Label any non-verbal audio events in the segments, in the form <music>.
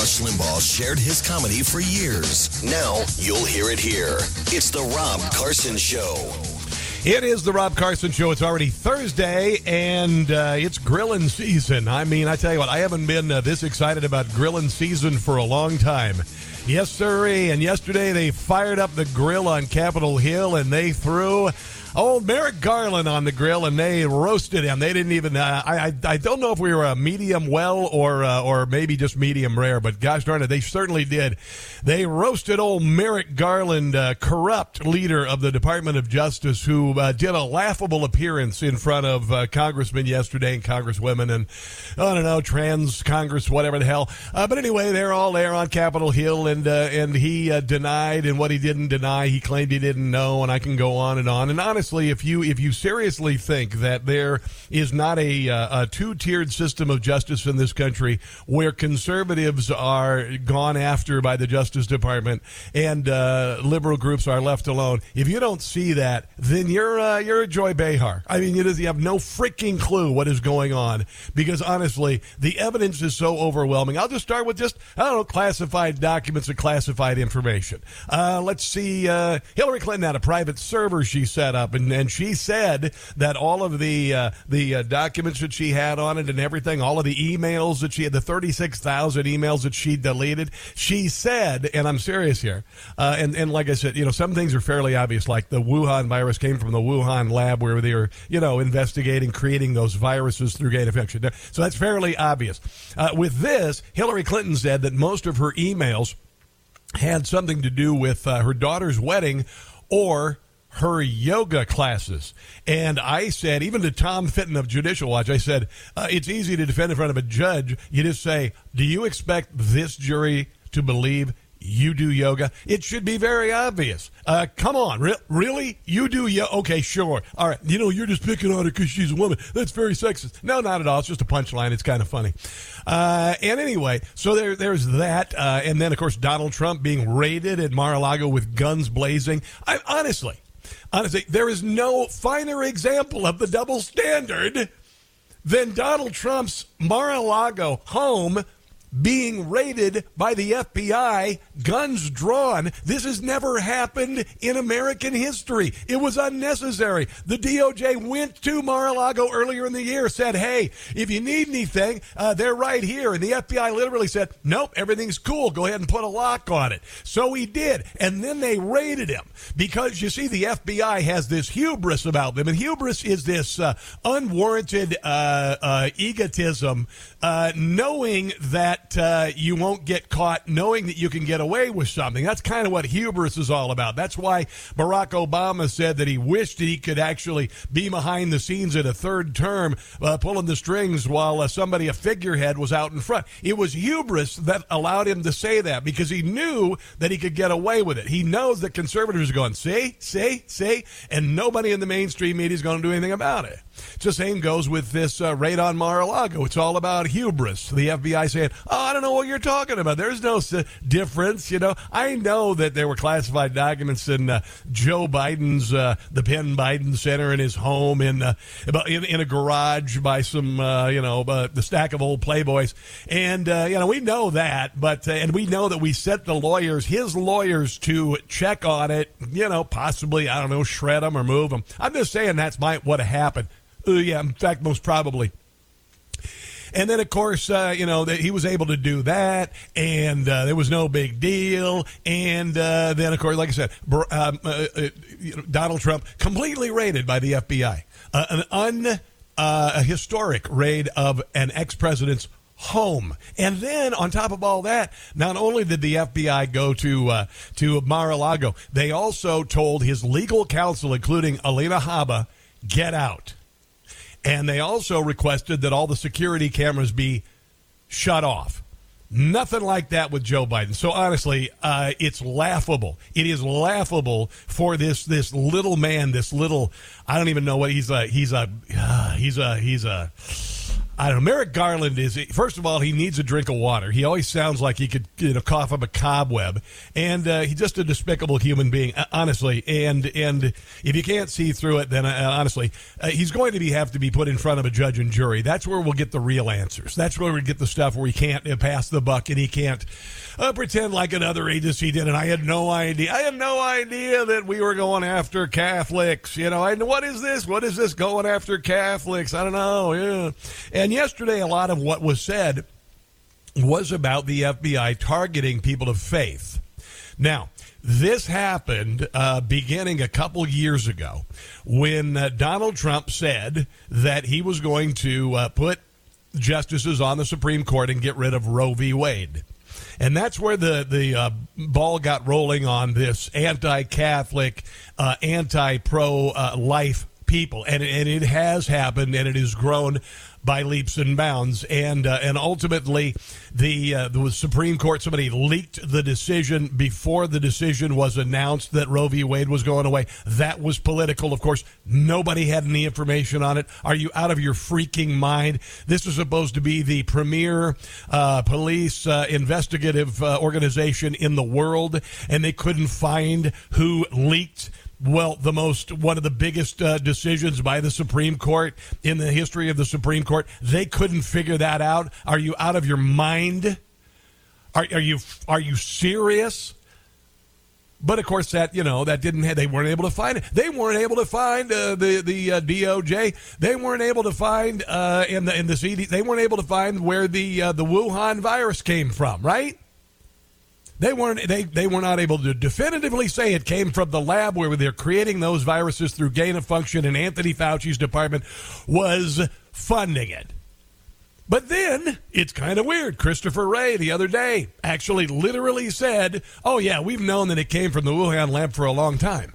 Rush Limbaugh shared his comedy for years. Now you'll hear it here. It's the Rob Carson Show. It is the Rob Carson Show. It's already Thursday, and uh, it's grilling season. I mean, I tell you what, I haven't been uh, this excited about grilling season for a long time. Yes, sir. And yesterday they fired up the grill on Capitol Hill, and they threw old Merrick Garland on the grill, and they roasted him. They didn't even. Uh, I, I don't know if we were a medium well or uh, or maybe just medium rare, but gosh darn it, they certainly did. They roasted old Merrick Garland, uh, corrupt leader of the Department of Justice, who uh, did a laughable appearance in front of uh, congressmen yesterday and congresswomen, and I don't know trans Congress, whatever the hell. Uh, but anyway, they're all there on Capitol Hill, and and he denied, and what he didn't deny, he claimed he didn't know, and I can go on and on. And honestly honestly, if you if you seriously think that there is not a, uh, a two tiered system of justice in this country where conservatives are gone after by the Justice Department and uh, liberal groups are left alone, if you don't see that, then you're uh, you're a Joy Behar. I mean, you, you have no freaking clue what is going on because honestly, the evidence is so overwhelming. I'll just start with just I don't know classified documents and classified information. Uh, let's see, uh, Hillary Clinton had a private server she set up up, and, and she said that all of the uh, the uh, documents that she had on it and everything, all of the emails that she had, the thirty six thousand emails that she deleted, she said, and I'm serious here, uh, and and like I said, you know, some things are fairly obvious, like the Wuhan virus came from the Wuhan lab where they were, you know, investigating creating those viruses through gain of function. So that's fairly obvious. Uh, with this, Hillary Clinton said that most of her emails had something to do with uh, her daughter's wedding or her yoga classes. And I said, even to Tom Fitton of Judicial Watch, I said, uh, it's easy to defend in front of a judge. You just say, do you expect this jury to believe you do yoga? It should be very obvious. Uh, come on, re- really? You do yoga? Okay, sure. All right. You know, you're just picking on her because she's a woman. That's very sexist. No, not at all. It's just a punchline. It's kind of funny. Uh, and anyway, so there, there's that. Uh, and then, of course, Donald Trump being raided at Mar-a-Lago with guns blazing. I, honestly, honestly, there is no finer example of the double standard than Donald Trump's Mar-a-Lago home being raided by the FBI, guns drawn. This has never happened in American history. It was unnecessary. The DOJ went to Mar-a-Lago earlier in the year, said, hey, if you need anything, uh, they're right here. And the FBI literally said, nope, everything's cool. Go ahead and put a lock on it. So he did. And then they raided him because you see, the FBI has this hubris about them. And hubris is this uh, unwarranted uh, uh egotism, uh, knowing that that uh, you won't get caught knowing that you can get away with something. That's kind of what hubris is all about. That's why Barack Obama said that he wished that he could actually be behind the scenes at a third term, uh, pulling the strings while uh, somebody, a figurehead, was out in front. It was hubris that allowed him to say that because he knew that he could get away with it. He knows that conservatives are going, see, see, see, and nobody in the mainstream media is going to do anything about it. The same goes with this uh, raid on Mar-a-Lago. It's all about hubris. The FBI saying, "Oh, I don't know what you're talking about. There's no s- difference." You know, I know that there were classified documents in uh, Joe Biden's uh, the Penn Biden Center in his home in uh, in, in a garage by some uh, you know uh, the stack of old Playboys, and you know we know that, but and we know that we sent the lawyers, his lawyers, to check on it. You know, possibly I don't know, shred them or move them. I'm just saying that's might what happened. Uh, yeah, in fact, most probably. And then, of course, uh, you know, that he was able to do that, and uh, there was no big deal. And uh, then, of course, like I said, um, uh, uh, you know, Donald Trump completely raided by the FBI, uh, an un a historic raid of an ex president's home. And then on top of all that, not only did the FBI go to uh, to Mar-a-Lago, they also told his legal counsel, including Alina Habba, get out. And they also requested that all the security cameras be shut off. Nothing like that with Joe Biden. So honestly, uh, it's laughable. It is laughable for this this little man, this little I don't even know what he's a he's a uh, <sighs> he's a he's a I don't know. Merrick Garland is first of all he needs a drink of water. He always sounds like he could you know cough up a cobweb, and uh, he's just a despicable human being, uh, honestly. And and if you can't see through it, then uh, honestly, uh, he's going to be have to be put in front of a judge and jury. That's where we'll get the real answers. That's where we get the stuff where he can't uh, pass the buck and he can't uh, pretend like another agency did. And I had no idea. I had no idea that we were going after Catholics. You know, I what is this? What is this going after Catholics? I don't know. Yeah. And yesterday, a lot of what was said was about the FBI targeting people of faith. Now, this happened uh, beginning a couple years ago when uh, Donald Trump said that he was going to uh, put justices on the Supreme Court and get rid of Roe v. Wade. And that's where the, the uh, ball got rolling on this anti Catholic, uh, anti pro uh, life people. And, and it has happened and it has grown by leaps and bounds. And uh, and ultimately, the uh, the Supreme Court somebody leaked the decision before the decision was announced that Roe v. Wade was going away. That was political, of course. Nobody had any information on it. Are you out of your freaking mind? This was supposed to be the premier uh, police uh, investigative uh, organization in the world, and they couldn't find who leaked well, the most one of the biggest uh, decisions by the Supreme Court in the history of the Supreme Court. They couldn't figure that out. Are you out of your mind? Are, are you are you serious? But of course, that you know that didn't. Have, they weren't able to find it. They weren't able to find uh, the the uh, DOJ. They weren't able to find uh, in the in the CD. They weren't able to find where the uh, the Wuhan virus came from. Right? They weren't they, they were not able to definitively say it came from the lab where they're creating those viruses through gain of function and Anthony Fauci's department was funding it. But then it's kind of weird. Christopher Wray the other day actually literally said, "Oh yeah, we've known that it came from the Wuhan lab for a long time."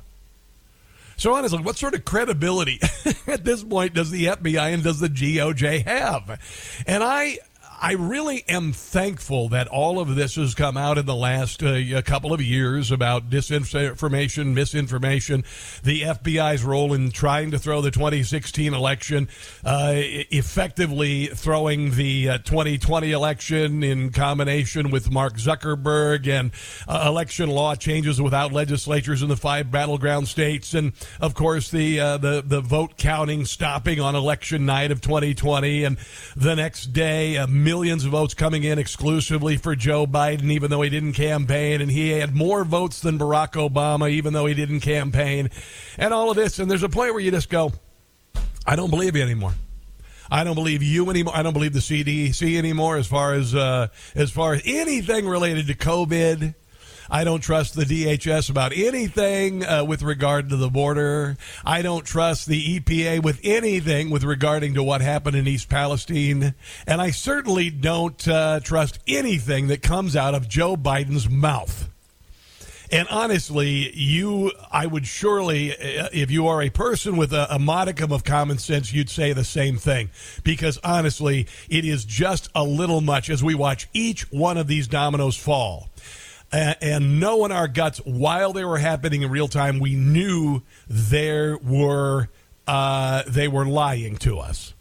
So honestly, what sort of credibility <laughs> at this point does the FBI and does the DOJ have? And I I really am thankful that all of this has come out in the last uh, couple of years about disinformation, misinformation, the FBI's role in trying to throw the 2016 election, uh, effectively throwing the uh, 2020 election in combination with Mark Zuckerberg and uh, election law changes without legislatures in the five battleground states, and of course the uh, the the vote counting stopping on election night of 2020, and the next day millions of votes coming in exclusively for Joe Biden, even though he didn't campaign, and he had more votes than Barack Obama, even though he didn't campaign, and all of this. And there's a point where you just go, I don't believe you anymore. I don't believe you anymore. I don't believe the CDC anymore as far as uh, as far as anything related to COVID I don't trust the DHS about anything uh, with regard to the border. I don't trust the EPA with anything with regarding to what happened in East Palestine. And I certainly don't uh, trust anything that comes out of Joe Biden's mouth. And honestly, you, I would surely, uh, if you are a person with a, a, modicum of common sense, you'd say the same thing. Because honestly, it is just a little much as we watch each one of these dominoes fall and, and know in our guts while they were happening in real time, we knew there were uh, they were lying to us.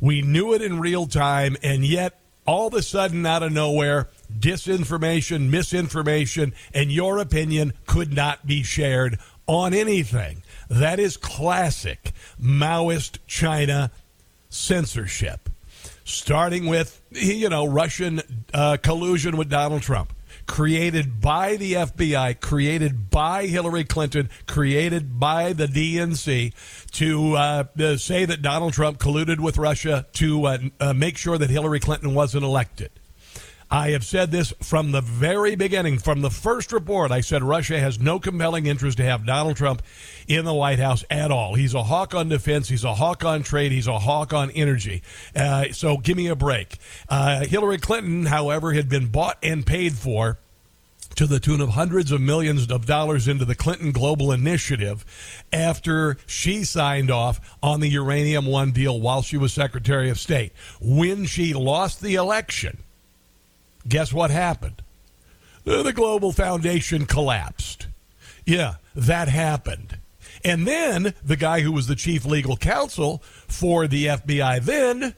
We knew it in real time, and yet all of a sudden, out of nowhere, disinformation, misinformation, and your opinion could not be shared on anything. That is classic Maoist China censorship, starting with you know Russian uh, collusion with Donald Trump created by the FBI, created by Hillary Clinton, created by the DNC to uh, say that Donald Trump colluded with Russia to uh, uh, make sure that Hillary Clinton wasn't elected. I have said this from the very beginning, from the first report. I said Russia has no compelling interest to have Donald Trump in the White House at all. He's a hawk on defense, he's a hawk on trade, he's a hawk on energy. Uh, so give me a break. Uh, Hillary Clinton, however, had been bought and paid for to the tune of hundreds of millions of dollars into the Clinton Global Initiative after she signed off on the Uranium One deal while she was Secretary of State. When she lost the election, guess what happened? The Global Foundation collapsed. Yeah, that happened. And then the guy who was the chief legal counsel for the FBI then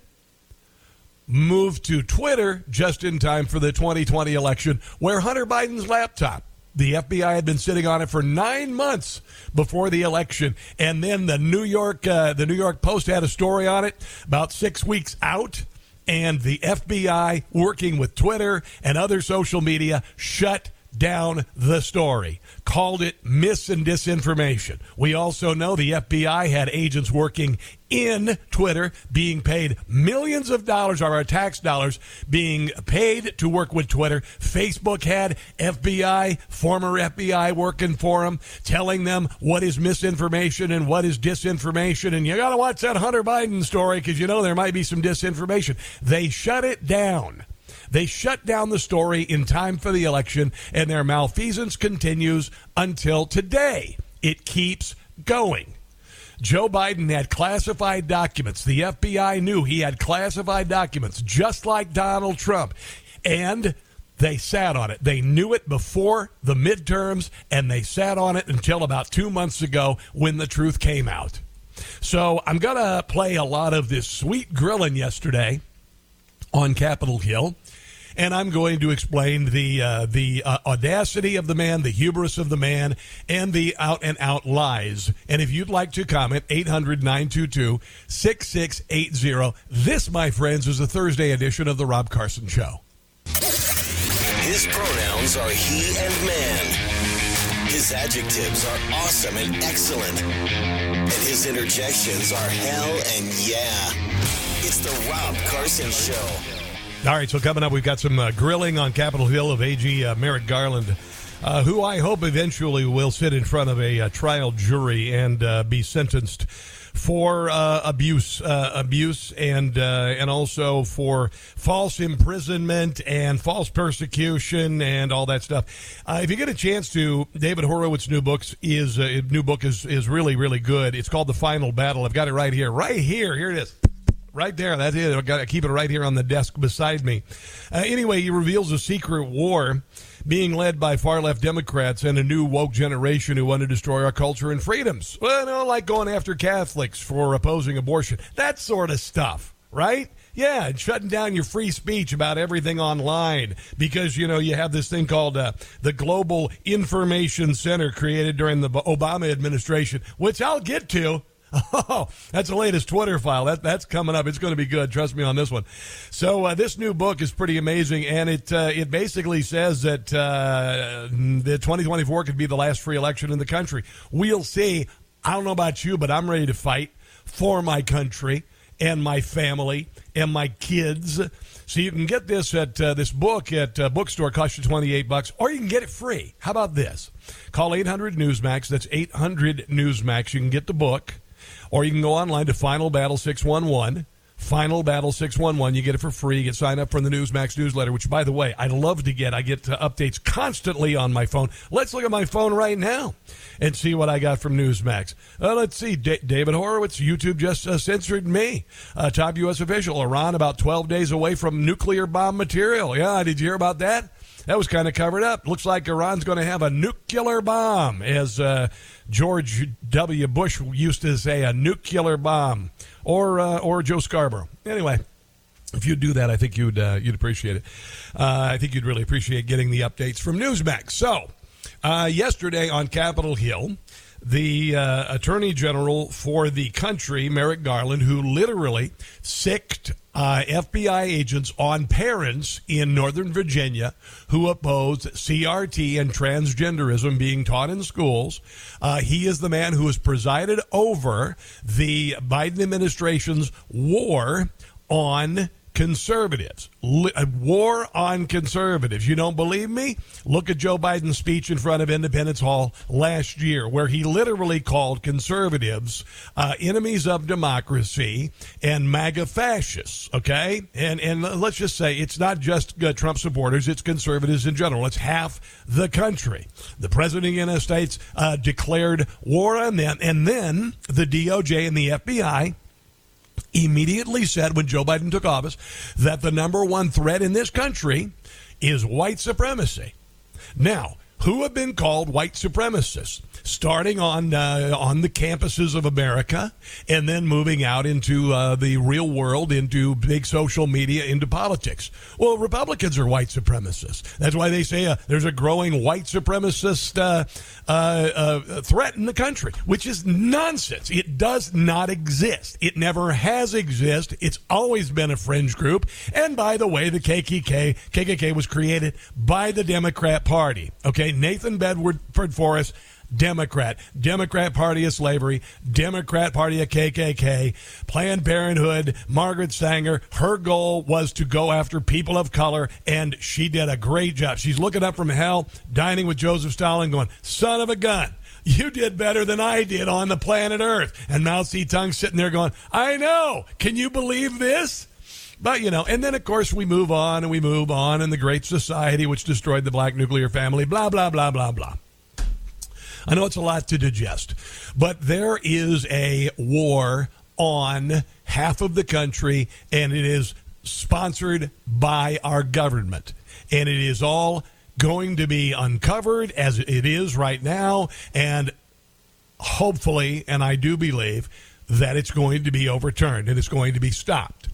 moved to Twitter just in time for the 2020 election, where Hunter Biden's laptop the FBI had been sitting on it for nine months before the election, and then the New York uh, the New York Post had a story on it about six weeks out, and the FBI, working with Twitter and other social media, shut down the story, called it mis and disinformation. We also know the FBI had agents working in Twitter being paid millions of dollars, our tax dollars being paid to work with Twitter. Facebook had FBI, former FBI working for them, telling them what is misinformation and what is disinformation. And you got to watch that Hunter Biden story because you know there might be some disinformation. They shut it down. They shut down the story in time for the election, and their malfeasance continues until today. It keeps going. Joe Biden had classified documents. The FBI knew he had classified documents, just like Donald Trump. And they sat on it. They knew it before the midterms, and they sat on it until about two months ago when the truth came out. So I'm going to play a lot of this sweet grilling yesterday on Capitol Hill and I'm going to explain the uh, the uh, audacity of the man, the hubris of the man, and the out and out lies. And if you'd like to comment, 800 922 6680. This, my friends, is a Thursday edition of The Rob Carson Show. His pronouns are he and man. His adjectives are awesome and excellent. And his interjections are hell and yeah. It's The Rob Carson Show. All right, so coming up, we've got some uh, grilling on Capitol Hill of AG uh, Merrick Garland, uh, who I hope eventually will sit in front of a, uh, trial jury and uh, be sentenced for uh, abuse, abuse, and and also for false imprisonment and false persecution and all that stuff. if you get a chance to, David Horowitz's new books is new book is is really really good. It's called The Final Battle. I've got it right here, right here. Here it is. Right there. That's it. I got to keep it right here on the desk beside me. Uh, anyway, he reveals a secret war being led by far left Democrats and a new woke generation who want to destroy our culture and freedoms. Well, like going after Catholics for opposing abortion. That sort of stuff, right? Yeah, and shutting down your free speech about everything online because you know you have this thing called uh, the Global Information Center created during the Obama administration, which I'll get to. Oh, that's the latest Twitter file. That that's coming up. It's going to be good. Trust me on this one. So uh, this new book is pretty amazing, and it uh, it basically says that uh, the 2024 could be the last free election in the country. We'll see. I don't know about you, but I'm ready to fight for my country and my family and my kids. So you can get this at uh, this book at uh, bookstore. Cost you twenty eight bucks, or you can get it free. How about this? Call eight hundred Newsmax. That's eight hundred Newsmax. You can get the book or you can go online to Final Battle 611. Final Battle 611. You get it for free. You get signed up for the Newsmax newsletter, which, by the way, I love to get. I get uh, updates constantly on my phone. Let's look at my phone right now and see what I got from Newsmax. Uh, let's see. D- David Horowitz, YouTube just uh, censored me. Uh, top U.S. official. Iran about 12 days away from nuclear bomb material. Yeah, did you hear about that? That was kind of covered up. Looks like Iran's going to have a nuclear bomb, as uh, George W. Bush used to say, a nuclear bomb, or uh, or Joe Scarborough. Anyway. If you'd do that, I think you'd uh, you'd appreciate it. Uh, I think you'd really appreciate getting the updates from Newsmax. So, uh, yesterday on Capitol Hill, the uh, Attorney General for the country, Merrick Garland, who literally sicked uh, FBI agents on parents in Northern Virginia who opposed CRT and transgenderism being taught in schools. Uh, he is the man who has presided over the Biden administration's war on conservatives. War on conservatives. You don't believe me? Look at Joe Biden's speech in front of Independence Hall last year, where he literally called conservatives uh, enemies of democracy and MAGA fascists. Okay, and and let's just say it's not just uh, Trump supporters; it's conservatives in general. It's half the country. The president of the United States uh, declared war on them, and then the DOJ and the FBI immediately said when Joe Biden took office that the number one threat in this country is white supremacy. Now, who have been called white supremacists starting on uh, on the campuses of America, and then moving out into uh, the real world, into big social media, into politics. Well, Republicans are white supremacists. That's why they say uh, there's a growing white supremacist uh, uh, uh, threat in the country, which is nonsense. It does not exist. It never has existed. It's always been a fringe group. And by the way, the KKK KKK was created by the Democrat Party. Okay, Nathan Bedford Forrest Democrat, Democrat Party of Slavery, Democrat Party of KKK, Planned Parenthood, Margaret Sanger. Her goal was to go after people of color, and she did a great job. She's looking up from hell, dining with Joseph Stalin, going, son of a gun. You did better than I did on the planet Earth. And Mao Zedong sitting there going, I know. Can you believe this? But, you know, and then, of course, we move on and we move on, and the Great Society, which destroyed the black nuclear family, blah, blah, blah, blah, blah. I know it's a lot to digest, but there is a war on half of the country, and it is sponsored by our government. And it is all going to be uncovered as it is right now. And hopefully, and I do believe, that it's going to be overturned and it's going to be stopped.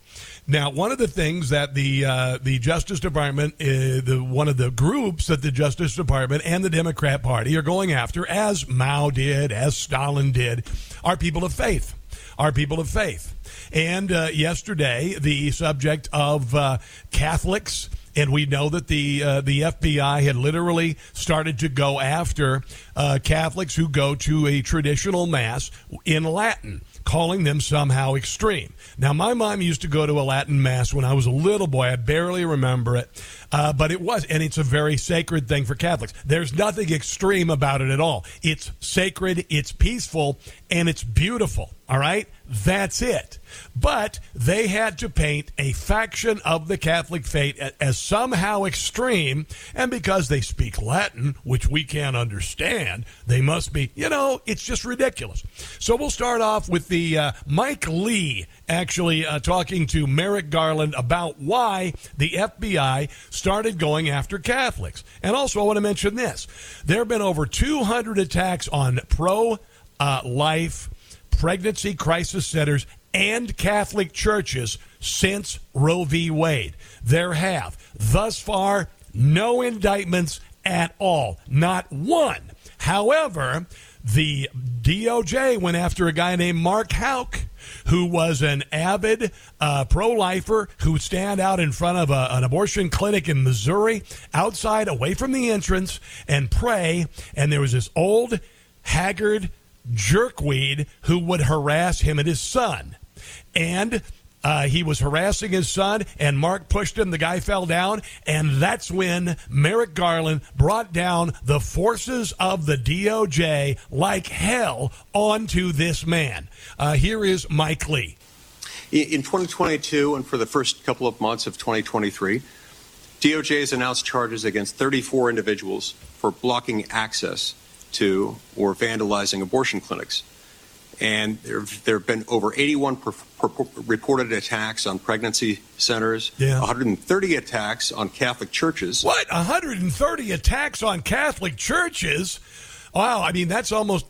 Now, one of the things that the uh, the Justice Department, uh, the one of the groups that the Justice Department and the Democrat Party are going after, as Mao did, as Stalin did, are people of faith. Are people of faith. And uh, yesterday, the subject of uh, Catholics and we know that the uh, the FBI had literally started to go after uh, Catholics who go to a traditional mass in Latin calling them somehow extreme. Now, my mom used to go to a Latin Mass when I was a little boy. I barely remember it, uh, but it was, and it's a very sacred thing for Catholics. There's nothing extreme about it at all. It's sacred, it's peaceful, and it's beautiful. All right? That's it. But they had to paint a faction of the Catholic faith as somehow extreme, and because they speak Latin, which we can't understand, they must be, you know, it's just ridiculous. So we'll start off with the uh, Mike Lee actually uh, talking to Merrick Garland about why the FBI started going after Catholics. And also, I want to mention this there have been over 200 attacks on pro uh, life pregnancy crisis centers and Catholic churches since Roe v. Wade. There have. Thus far, no indictments at all. Not one. However, the DOJ went after a guy named Mark Houck, who was an avid uh, pro lifer who would stand out in front of a, an abortion clinic in Missouri, outside, away from the entrance, and pray. And there was this old, haggard, jerkweed who would harass him and his son. And uh, he was harassing his son, and Mark pushed him. The guy fell down, and that's when Merrick Garland brought down the forces of the DOJ like hell onto this man. Uh, here is Mike Lee. In 2022, and for the first couple of months of 2023, DOJ has announced charges against 34 individuals for blocking access to or vandalizing abortion clinics. And there, there have been over 81 per, per, reported attacks on pregnancy centers, yeah. 130 attacks on Catholic churches. What? 130 attacks on Catholic churches? Wow, I mean, that's almost.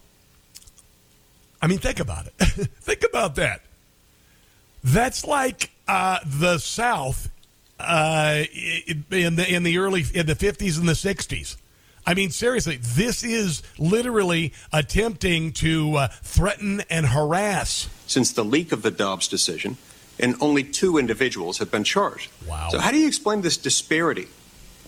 I mean, think about it. <laughs> think about that. That's like uh, the South uh, in the in the early in the 50s and the 60s. I mean, seriously, this is literally attempting to uh, threaten and harass. Since the leak of the Dobbs decision, and only two individuals have been charged. Wow. So, how do you explain this disparity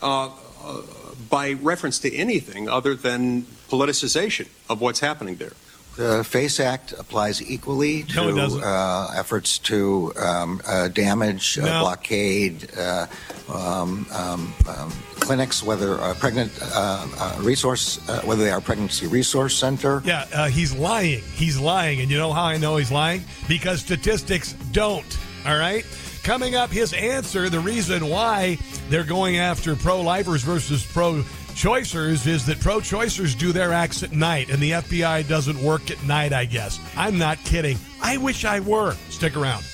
uh, uh, by reference to anything other than politicization of what's happening there? The FACE Act applies equally to no, uh, efforts to um, uh, damage, uh, no. blockade uh, um, um, um, clinics, whether a pregnant uh, uh, resource, whether they are pregnancy resource center. Yeah, he's lying. He's lying, and you know how I know he's lying because statistics don't. All right. Coming up, his answer, the reason why they're going after pro lifers versus pro choicers is that pro choicers do their acts at night and the FBI doesn't work at night, I guess. I'm not kidding. I wish I were. Stick around.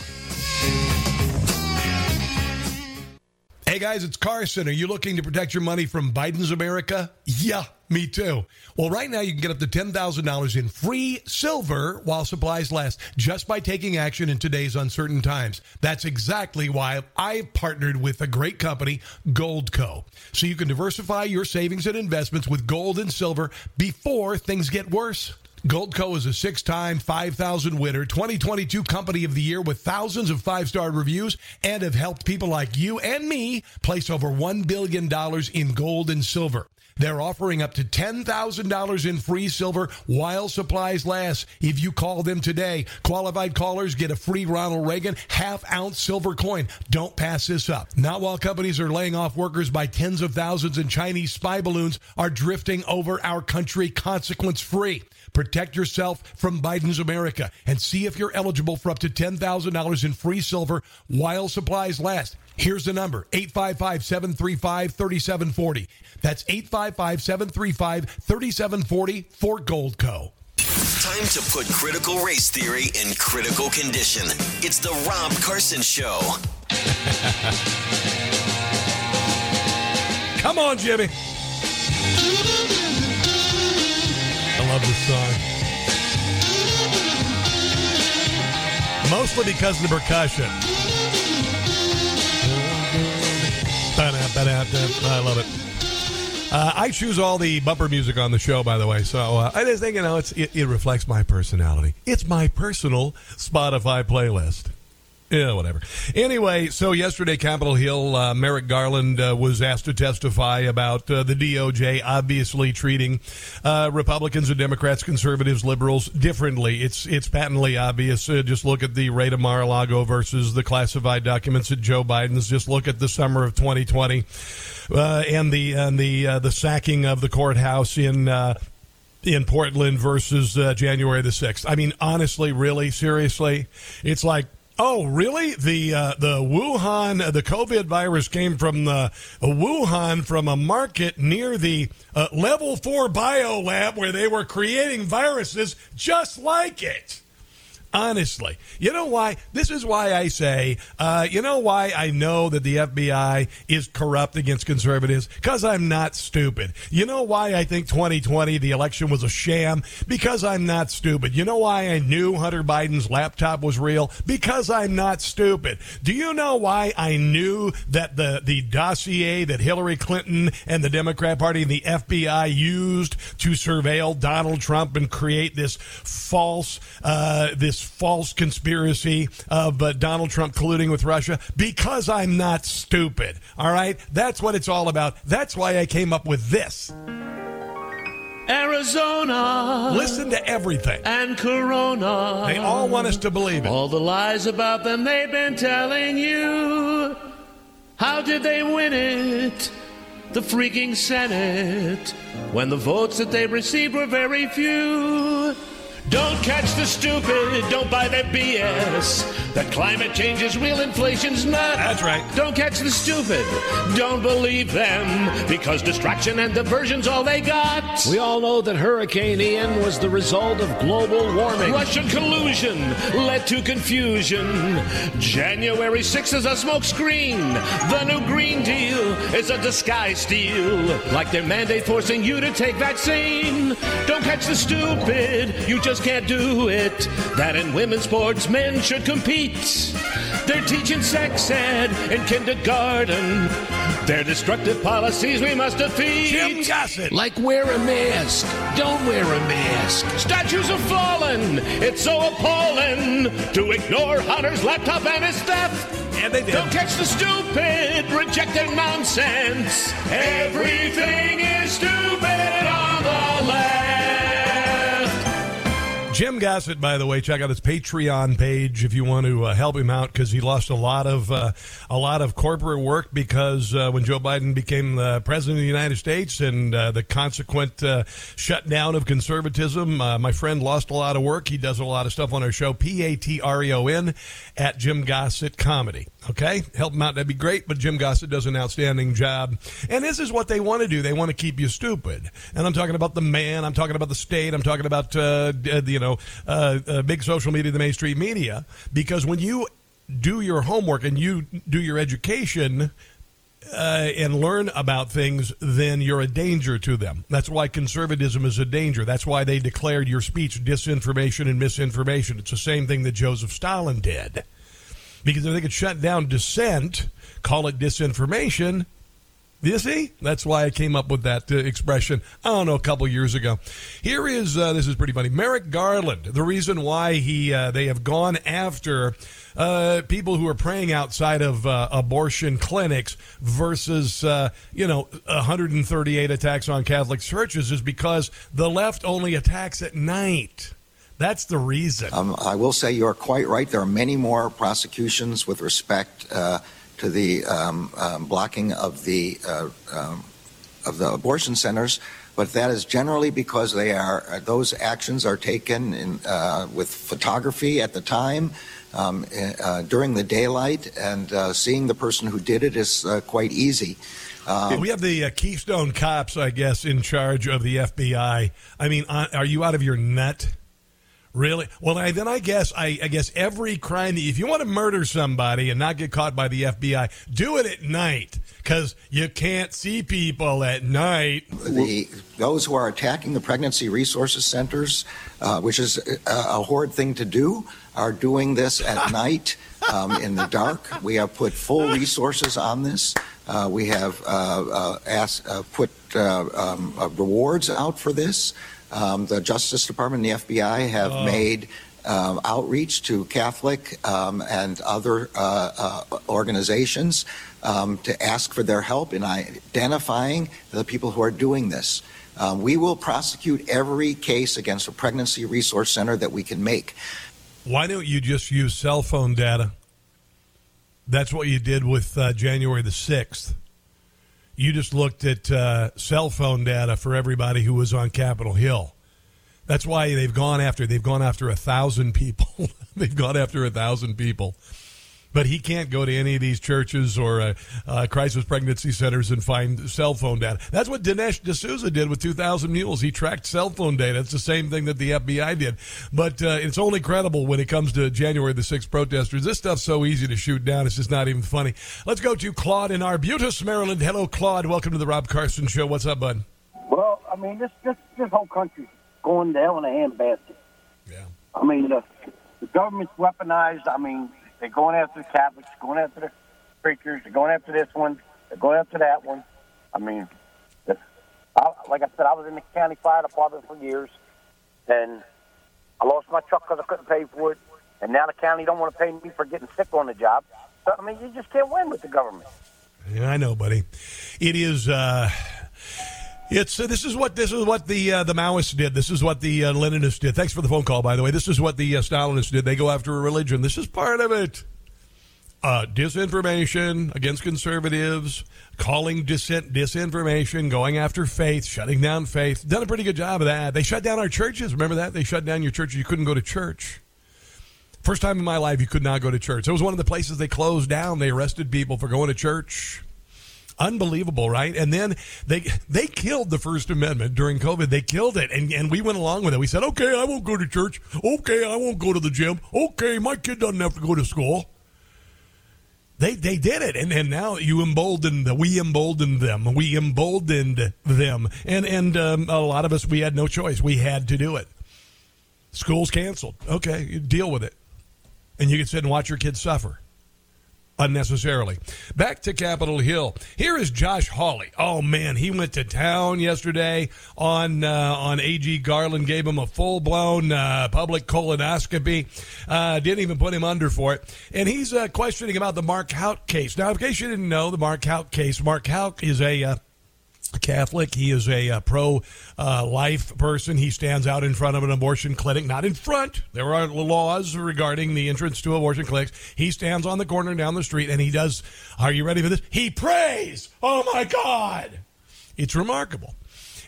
Hey guys, it's Carson. Are you looking to protect your money from Biden's America? Yeah, me too. Well, right now you can get up to $10,000 in free silver while supplies last just by taking action in today's uncertain times. That's exactly why I've partnered with a great company, Goldco. So you can diversify your savings and investments with gold and silver before things get worse. Goldco is a six time, 5,000 winner, 2022 Company of the Year with thousands of five star reviews and have helped people like you and me place over $1 billion in gold and silver. They're offering up to $10,000 in free silver while supplies last. If you call them today, qualified callers get a free Ronald Reagan half ounce silver coin. Don't pass this up. Not while companies are laying off workers by tens of thousands and Chinese spy balloons are drifting over our country consequence free. Protect yourself from Biden's America and see if you're eligible for up to $10,000 in free silver while supplies last. Here's the number 855 735 3740. That's 855 735 3740 for Goldco. Time to put critical race theory in critical condition. It's the Rob Carson Show. <laughs> Come on, Jimmy. I love this song. Mostly because of the percussion. I love it. Uh, I choose all the bumper music on the show, by the way. So uh, I just think you know it, it reflects my personality. It's my personal Spotify playlist. Yeah, whatever. Anyway, so yesterday, Capitol Hill, uh, Merrick Garland uh, was asked to testify about uh, the DOJ obviously treating uh, Republicans and Democrats, conservatives, liberals differently. It's it's patently obvious. Uh, just look at the raid of Mar-a-Lago versus the classified documents at Joe Biden's. Just look at the summer of 2020 uh, and the and the the sacking of the courthouse in in Portland versus January the 6th. I mean, honestly, really, seriously, it's like Oh, really? The uh, the Wuhan the COVID virus came from the uh, Wuhan from a market near the uh, level four bio lab where they were creating viruses just like it. Honestly, you know why? This is why I say, uh, you know why I know that the FBI is corrupt against conservatives? Because I'm not stupid. You know why I think 2020, the election was a sham? Because I'm not stupid. You know why I knew Hunter Biden's laptop was real? Because I'm not stupid. Do you know why I knew that the, the dossier that Hillary Clinton and the Democrat Party and the FBI used to surveil Donald Trump and create this false, uh, this false conspiracy of uh, Donald Trump colluding with Russia because I'm not stupid. All right? That's what it's all about. That's why I came up with this. Arizona. Listen to everything. And Corona. They all want us to believe it. All the lies about them they've been telling you. How did they win it? The freaking Senate. When the votes that they received were very few. Don't catch the stupid, don't buy their BS. That climate change is real, inflation's not. That's right. Don't catch the stupid, don't believe them, because distraction and diversion's all they got. We all know that Hurricane Ian was the result of global warming. Russian collusion led to confusion. January 6th is a smokescreen. The new Green Deal is a disguise deal, Like their mandate forcing you to take vaccine. Don't catch the stupid, you just can't do it. That in women's sports, men should compete. They're teaching sex ed in kindergarten. Their destructive policies we must defeat. Jim Gossett. Like wear a mask. Don't wear a mask. Statues have fallen. It's so appalling to ignore Hunter's laptop and his theft. And they did. Don't catch the stupid. Reject their nonsense. Everything is stupid on the left. Jim Gossett, by the way, check out his Patreon page if you want to uh, help him out because he lost a lot of uh, a lot of corporate work because uh, when Joe Biden became the president of the United States and uh, the consequent uh, shutdown of conservatism, uh, my friend lost a lot of work. He does a lot of stuff on our show, P A T R E O N, at Jim Gossett Comedy. Okay, help him out. That'd be great. But Jim Gossett does an outstanding job, and this is what they want to do. They want to keep you stupid. And I'm talking about the man. I'm talking about the state. I'm talking about you know uh, uh, big social media, the mainstream media, because when you do your homework and you do your education, uh, and learn about things, then you're a danger to them. That's why conservatism is a danger. That's why they declared your speech disinformation and misinformation. It's the same thing that Joseph Stalin did. Because if they could shut down dissent, call it disinformation, you see? That's why I came up with that uh, expression, I don't know, a couple years ago. Here is, uh, this is pretty funny. Merrick Garland, the reason why he uh, they have gone after uh, people who are praying outside of uh, abortion clinics versus, uh, you know, 138 attacks on Catholic churches is because the left only attacks at night. That's the reason. Um, I will say you're quite right. There are many more prosecutions with respect to the um, um, blocking of the uh, um, of the abortion centers, but that is generally because they are uh, those actions are taken in, uh, with photography at the time. Um, uh, during the daylight, and uh, seeing the person who did it is uh, quite easy. Um, we have the Keystone cops, I guess, in charge of the FBI. I mean, are you out of your nut? Really? Well, I, then I guess I, I, guess every crime. If you want to murder somebody and not get caught by the FBI, do it at night because you can't see people at night. The those who are attacking the pregnancy resources centers, uh, which is a, a, horrid thing to do, are doing this at <laughs> night um, in the dark. We have put full resources on this. Uh, we have uh, uh asked, uh, put uh, um, rewards out for this. Um, the Justice Department and the FBI have oh. made um, outreach to Catholic um, and other uh, uh, organizations um, to ask for their help in identifying the people who are doing this. Um, we will prosecute every case against a pregnancy resource center that we can make. Why don't you just use cell phone data? That's what you did with uh, January the 6th you just looked at uh, cell phone data for everybody who was on Capitol Hill. That's why they've gone after they've gone after a thousand people. <laughs> they've gone after a thousand people but he can't go to any of these churches or uh, uh, crisis pregnancy centers and find cell phone data. That's what Dinesh D'Souza did with 2,000 Mules. He tracked cell phone data. It's the same thing that the FBI did. But uh, it's only credible when it comes to January the 6th protesters. This stuff's so easy to shoot down. It's just not even funny. Let's go to Claude in Arbutus, Maryland. Hello, Claude. Welcome to the Rob Carson Show. What's up, bud? Well, I mean, this this this whole country's going down in a handbasket. Yeah. I mean, the, the government's weaponized. I mean, they're going after the Catholics, going after the preachers, they're going after this one, they're going after that one. I mean, I, like I said, I was in the county fire department for years, and I lost my truck because I couldn't pay for it, and now the county don't want to pay me for getting sick on the job. So I mean, you just can't win with the government. Yeah, I know, buddy. It is. Uh, it's uh, this is what this is what the uh, the Maoists did. This is what the uh, Leninists did. Thanks for the phone call, by the way. This is what the uh, Stalinists did. They go after a religion. This is part of it. Uh, disinformation against conservatives, calling dissent disinformation, going after faith, shutting down faith. Done a pretty good job of that. They shut down our churches. Remember that? They shut down your churches. You couldn't go to church. First time in my life you could not go to church. It was one of the places they closed down. They arrested people for going to church. Unbelievable, right? And then they they killed the First Amendment during COVID. They killed it, and, and we went along with it. We said, okay, I won't go to church. Okay, I won't go to the gym. Okay, my kid doesn't have to go to school. They they did it, and, and now you emboldened. We emboldened them. We emboldened them, and and um, a lot of us we had no choice. We had to do it. School's canceled. Okay, deal with it, and you can sit and watch your kids suffer unnecessarily. Back to Capitol Hill. Here is Josh Hawley. Oh man, he went to town yesterday on uh, on AG Garland. Gave him a full blown uh, public colonoscopy. Uh, didn't even put him under for it. And he's uh, questioning about the Mark Houck case. Now, in case you didn't know, the Mark Houck case. Mark Houck is a uh, Catholic. He is a, uh, pro uh, life person. He stands out in front of an abortion clinic, not in front. There are laws regarding the entrance to abortion clinics. He stands on the corner down the street and he does, are you ready for this? He prays. Oh my God. It's remarkable.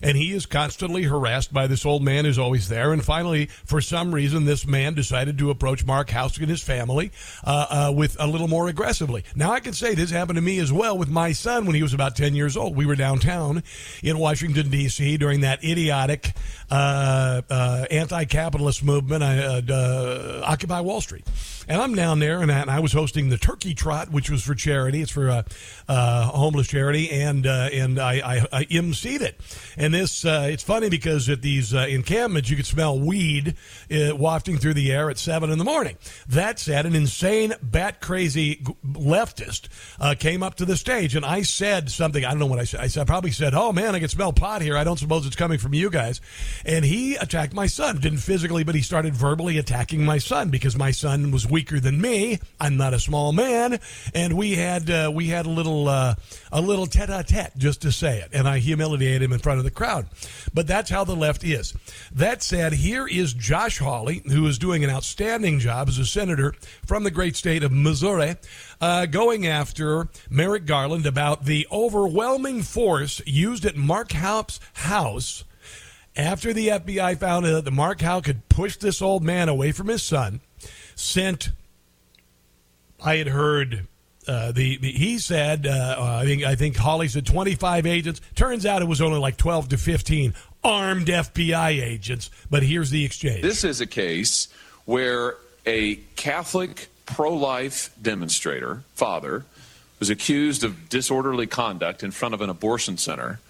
And he is constantly harassed by this old man who's always there. And finally, for some reason, this man decided to approach Mark Houck and his family uh, uh, with a little more aggressively. Now, I can say this happened to me as well with my son when he was about 10 years old. We were downtown in Washington, D.C. during that idiotic uh, uh anti capitalist movement, uh, uh, Occupy Wall Street. And I'm down there, and I, and I, was hosting the Turkey Trot, which was for charity. It's for a, homeless charity, and and I, I, I emceed it. This, it's funny because at these encampments, you could smell weed wafting through the air at seven in the morning. That said, an insane, bat crazy leftist came up to the stage, and I said something. I don't know what I said. I, said, I probably said, "Oh man, I can smell pot here. I don't suppose it's coming from you guys." And he attacked my son. Didn't physically, but he started verbally attacking my son because my son was weaker than me. I'm not a small man, and we had uh, we had a little uh, a little tete-a-tete just to say it, and I humiliated him in front of the crowd. But that's how the left is. That said, here is Josh Hawley, who is doing an outstanding job as a senator from the great state of Missouri, uh, going after Merrick Garland about the overwhelming force used at Mark Houck's house after the FBI found out that Mark Houck had pushed this old man away from his son, sent, I had heard. Uh, the, the, he said uh, I think I think Hawley said 25 agents. Turns out it was only like 12 to 15 armed FBI agents. But here's the exchange. This is a case where a Catholic pro-life demonstrator, father, was accused of disorderly conduct in front of an abortion center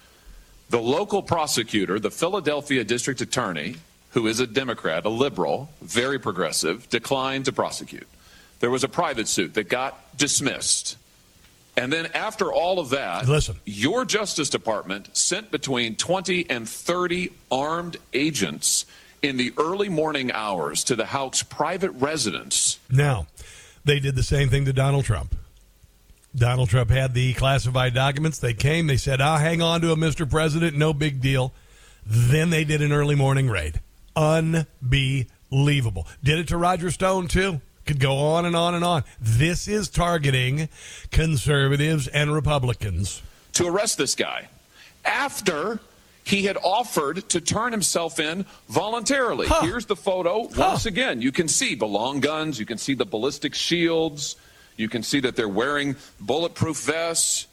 the local prosecutor, the Philadelphia district attorney, who is a Democrat, a liberal, very progressive, declined to prosecute. There was a private suit that got dismissed. And then after all of that, Listen. your Justice Department sent between 20 and 30 armed agents in the early morning hours to the Houck's private residence. Now, they did the same thing to Donald Trump. Donald Trump had the classified documents. They came, they said, I'll hang on to them, Mr. President, no big deal. Then they did an early morning raid. Unbelievable. Did it to Roger Stone, too. Could go on and on and on. This is targeting conservatives and Republicans. To arrest this guy after he had offered to turn himself in voluntarily. Huh. Here's the photo. Huh. Once again, you can see the long guns, you can see the ballistic shields. You can see that they're wearing bulletproof vests.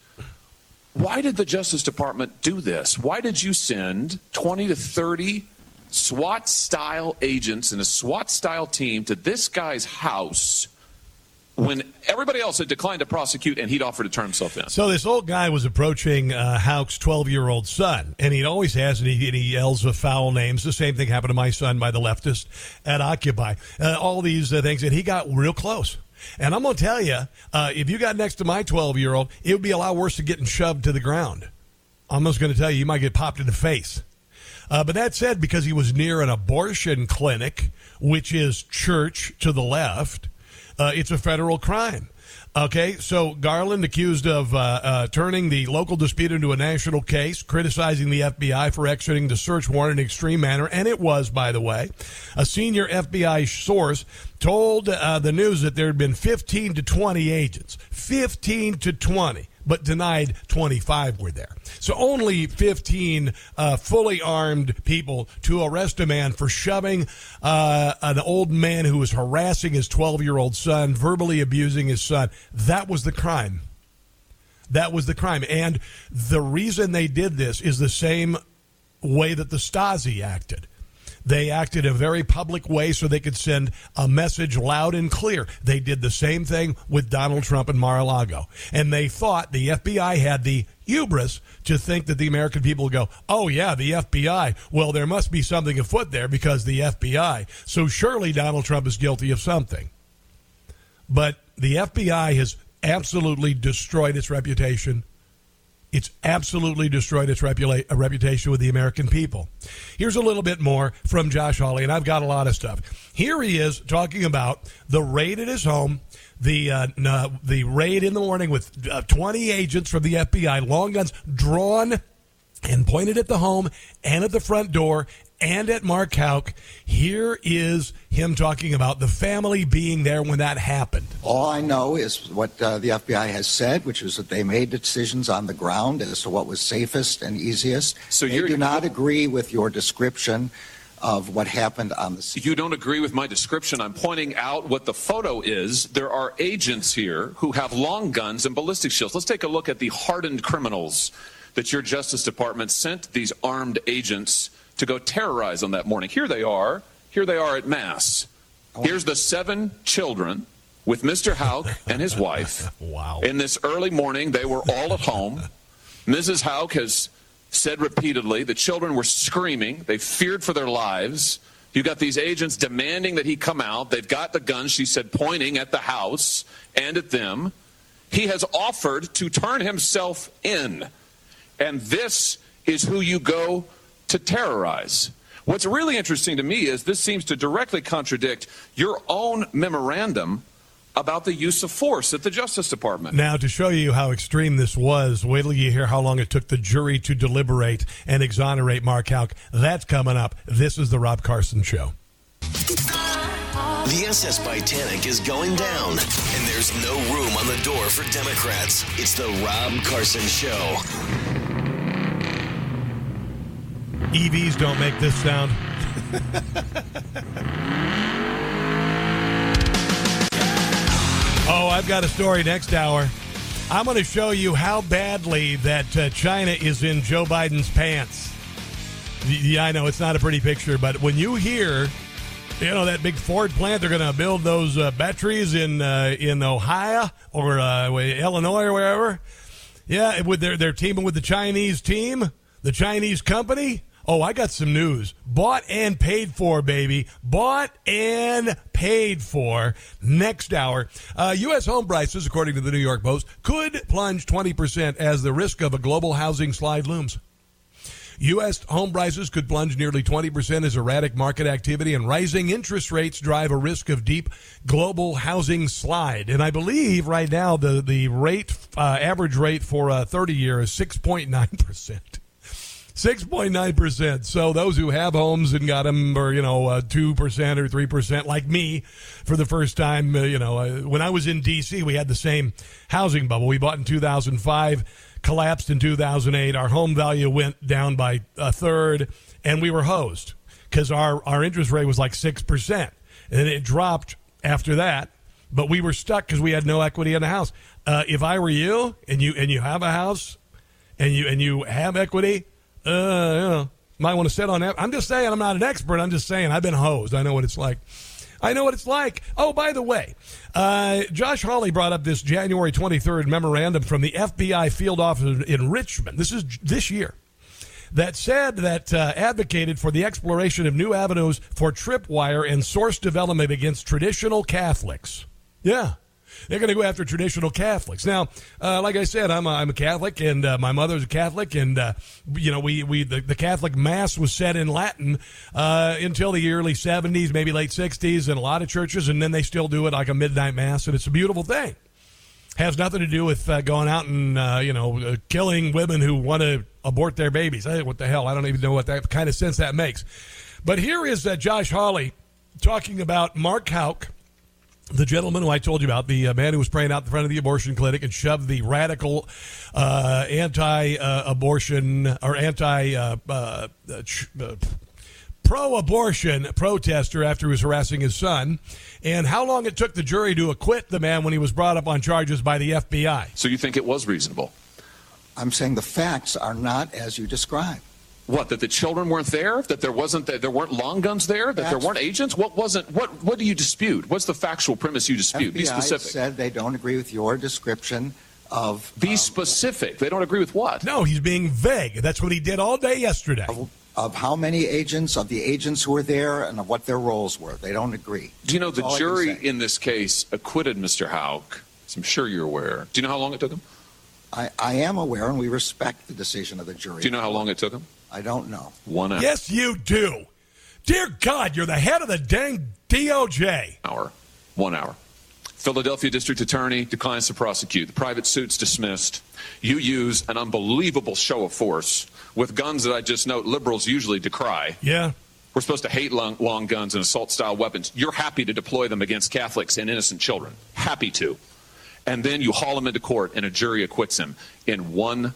Why did the Justice Department do this? Why did you send 20 to 30 SWAT style agents and a SWAT style team to this guy's house when everybody else had declined to prosecute and he'd offered to turn himself in. So this old guy was approaching uh, Houck's 12 year old son, and he always has, and he, and he, yells the foul names. The same thing happened to my son by the leftist at Occupy. Uh, all these uh, things, and he got real close. And I'm going to tell you, uh, if you got next to my 12 year old, it would be a lot worse than getting shoved to the ground. I'm just going to tell you, you might get popped in the face. Uh, but that said, because he was near an abortion clinic, which is church to the left, uh, it's a federal crime. Okay, so Garland accused of uh, uh, turning the local dispute into a national case, criticizing the FBI for executing the search warrant in an extreme manner, and it was, by the way. A senior FBI source told uh, the news that there had been 15 to 20 agents. 15 to 20 but denied 25 were there. So only 15 uh, fully armed people to arrest a man for shoving uh, an old man who was harassing his 12 year old son, verbally abusing his son. That was the crime. That was the crime. And the reason they did this is the same way that the Stasi acted. They acted a very public way so they could send a message loud and clear. They did the same thing with Donald Trump and Mar-a-Lago. And they thought the FBI had the hubris to think that the American people go, oh, yeah, the FBI. Well, there must be something afoot there because the FBI. So surely Donald Trump is guilty of something. But the FBI has absolutely destroyed its reputation it's absolutely destroyed its repula- reputation with the American people. Here's a little bit more from Josh Hawley, and I've got a lot of stuff. Here he is talking about the raid at his home, the uh, uh, the raid in the morning with uh, 20 agents from the FBI, long guns drawn and pointed at the home and at the front door and at Mark Houck. Here is him talking about the family being there when that happened? All I know is what uh, the FBI has said, which is that they made decisions on the ground as to what was safest and easiest. So you do not agree with your description of what happened on the scene. You don't agree with my description. I'm pointing out what the photo is. There are agents here who have long guns and ballistic shields. Let's take a look at the hardened criminals that your Justice Department sent these armed agents to go terrorize on that morning. Here they are. Here they are at Mass. Here's the seven children with Mr. Houck and his wife. <laughs> wow. In this early morning, they were all at home. Mrs. Houck has said repeatedly the children were screaming. They feared for their lives. You got these agents demanding that he come out. They've got the guns, she said, pointing at the house and at them. He has offered to turn himself in. And this is who you go to terrorize. What's really interesting to me is this seems to directly contradict your own memorandum about the use of force at the Justice Department. Now, to show you how extreme this was, wait till you hear how long it took the jury to deliberate and exonerate Mark Houck. That's coming up. This is the Rob Carson Show. The SS Titanic is going down, and there's no room on the door for Democrats. It's the Rob Carson Show. EVs don't make this sound. Oh, I've got a story next hour. I'm going to show you how badly that uh, China is in Joe Biden's pants. Yeah, I know it's not a pretty picture, but when you hear, you know, that big Ford plant, they're going to build those uh, batteries in uh, in Ohio or uh, Illinois or wherever. Yeah, with their they're teaming with the Chinese team, the Chinese company. Oh, I got some news. Bought and paid for, baby. Bought and paid for. Next hour. Uh, U.S. home prices, according to the New York Post, could plunge 20% as the risk of a global housing slide looms. U.S. home prices could plunge nearly 20% as erratic market activity and rising interest rates drive a risk of deep global housing slide. And I believe right now the, the rate, uh, average rate for a 30 year is 6.9%. 6.9%. So those who have homes and got them or, you know, uh, 2% or 3%, like me, for the first time, uh, you know, uh, when I was in D.C., we had the same housing bubble. We bought in 2005, collapsed in 2008. Our home value went down by a third, and we were hosed because our, our interest rate was like 6%. And it dropped after that, but we were stuck because we had no equity in the house. Uh, if I were you and you and you have a house and you and you have equity, uh, know, might want to sit on that. I'm just saying, I'm not an expert. I'm just saying, I've been hosed. I know what it's like. I know what it's like. Oh, by the way, uh, Josh Hawley brought up this January 23rd memorandum from the FBI field office in Richmond. This is this year that said that uh, advocated for the exploration of new avenues for tripwire and source development against traditional Catholics. Yeah. They're going to go after traditional Catholics. Now, uh, like I said, I'm a, I'm a Catholic, and uh, my mother's a Catholic, and uh, you know, we we the, the, Catholic Mass was said in Latin uh, until the early '70s, maybe late '60s, in a lot of churches, and then they still do it like a midnight mass, and it's a beautiful thing. Has nothing to do with uh, going out and uh, you know killing women who want to abort their babies. Hey, what the hell? I don't even know what that kind of sense that makes. But here is Josh Hawley talking about Mark Houck the gentleman who I told you about, the uh, man who was praying out in front of the abortion clinic and shoved the radical uh, anti-abortion uh, or anti uh, uh, uh, pro-abortion protester after he was harassing his son, and how long it took the jury to acquit the man when he was brought up on charges by the FBI. So you think it was reasonable? I'm saying the facts are not as you describe. What? That the children weren't there? That there wasn't that there weren't long guns there? That That's, there weren't agents? What wasn't? What? What do you dispute? What's the factual premise you dispute? FBI Be specific. Said they don't agree with your description of. Be um, specific. They don't agree with what? No, he's being vague. That's what he did all day yesterday. Of, of how many agents, of the agents who were there, and of what their roles were. They don't agree. Do you know That's the jury in this case acquitted Mr. Houck I'm sure you're aware. Do you know how long it took him? I, I am aware, and we respect the decision of the jury. Do you know how long it took him? I don't know. One hour. Yes, you do. Dear God, you're the head of the dang DOJ. Hour. One hour. Philadelphia District Attorney declines to prosecute. The private suit's dismissed. You use an unbelievable show of force with guns that I just note liberals usually decry. Yeah. we're supposed to hate long, long guns and assault style weapons. You're happy to deploy them against Catholics and innocent children. Happy to. And then you haul him into court and a jury acquits him in one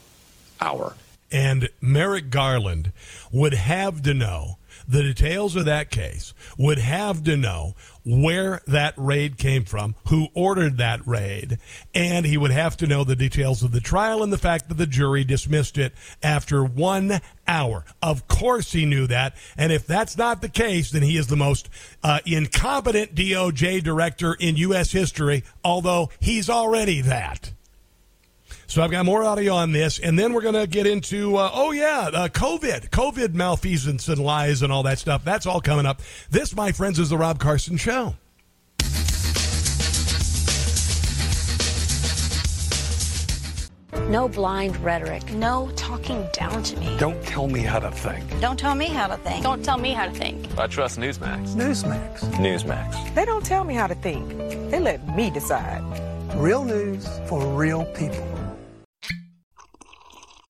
hour. And Merrick Garland would have to know the details of that case, would have to know where that raid came from, who ordered that raid, and he would have to know the details of the trial and the fact that the jury dismissed it after one hour. Of course, he knew that. And if that's not the case, then he is the most uh, incompetent DOJ director in U.S. history, although he's already that. So I've got more audio on this, and then we're going to get into uh, oh yeah, uh, COVID, COVID malfeasance and lies and all that stuff. That's all coming up. This, my friends, is the Rob Carson Show. No blind rhetoric. No talking down to me. Don't tell me how to think. Don't tell me how to think. Don't tell me how to think. I trust Newsmax. Newsmax. Newsmax. They don't tell me how to think. They let me decide. Real news for real people.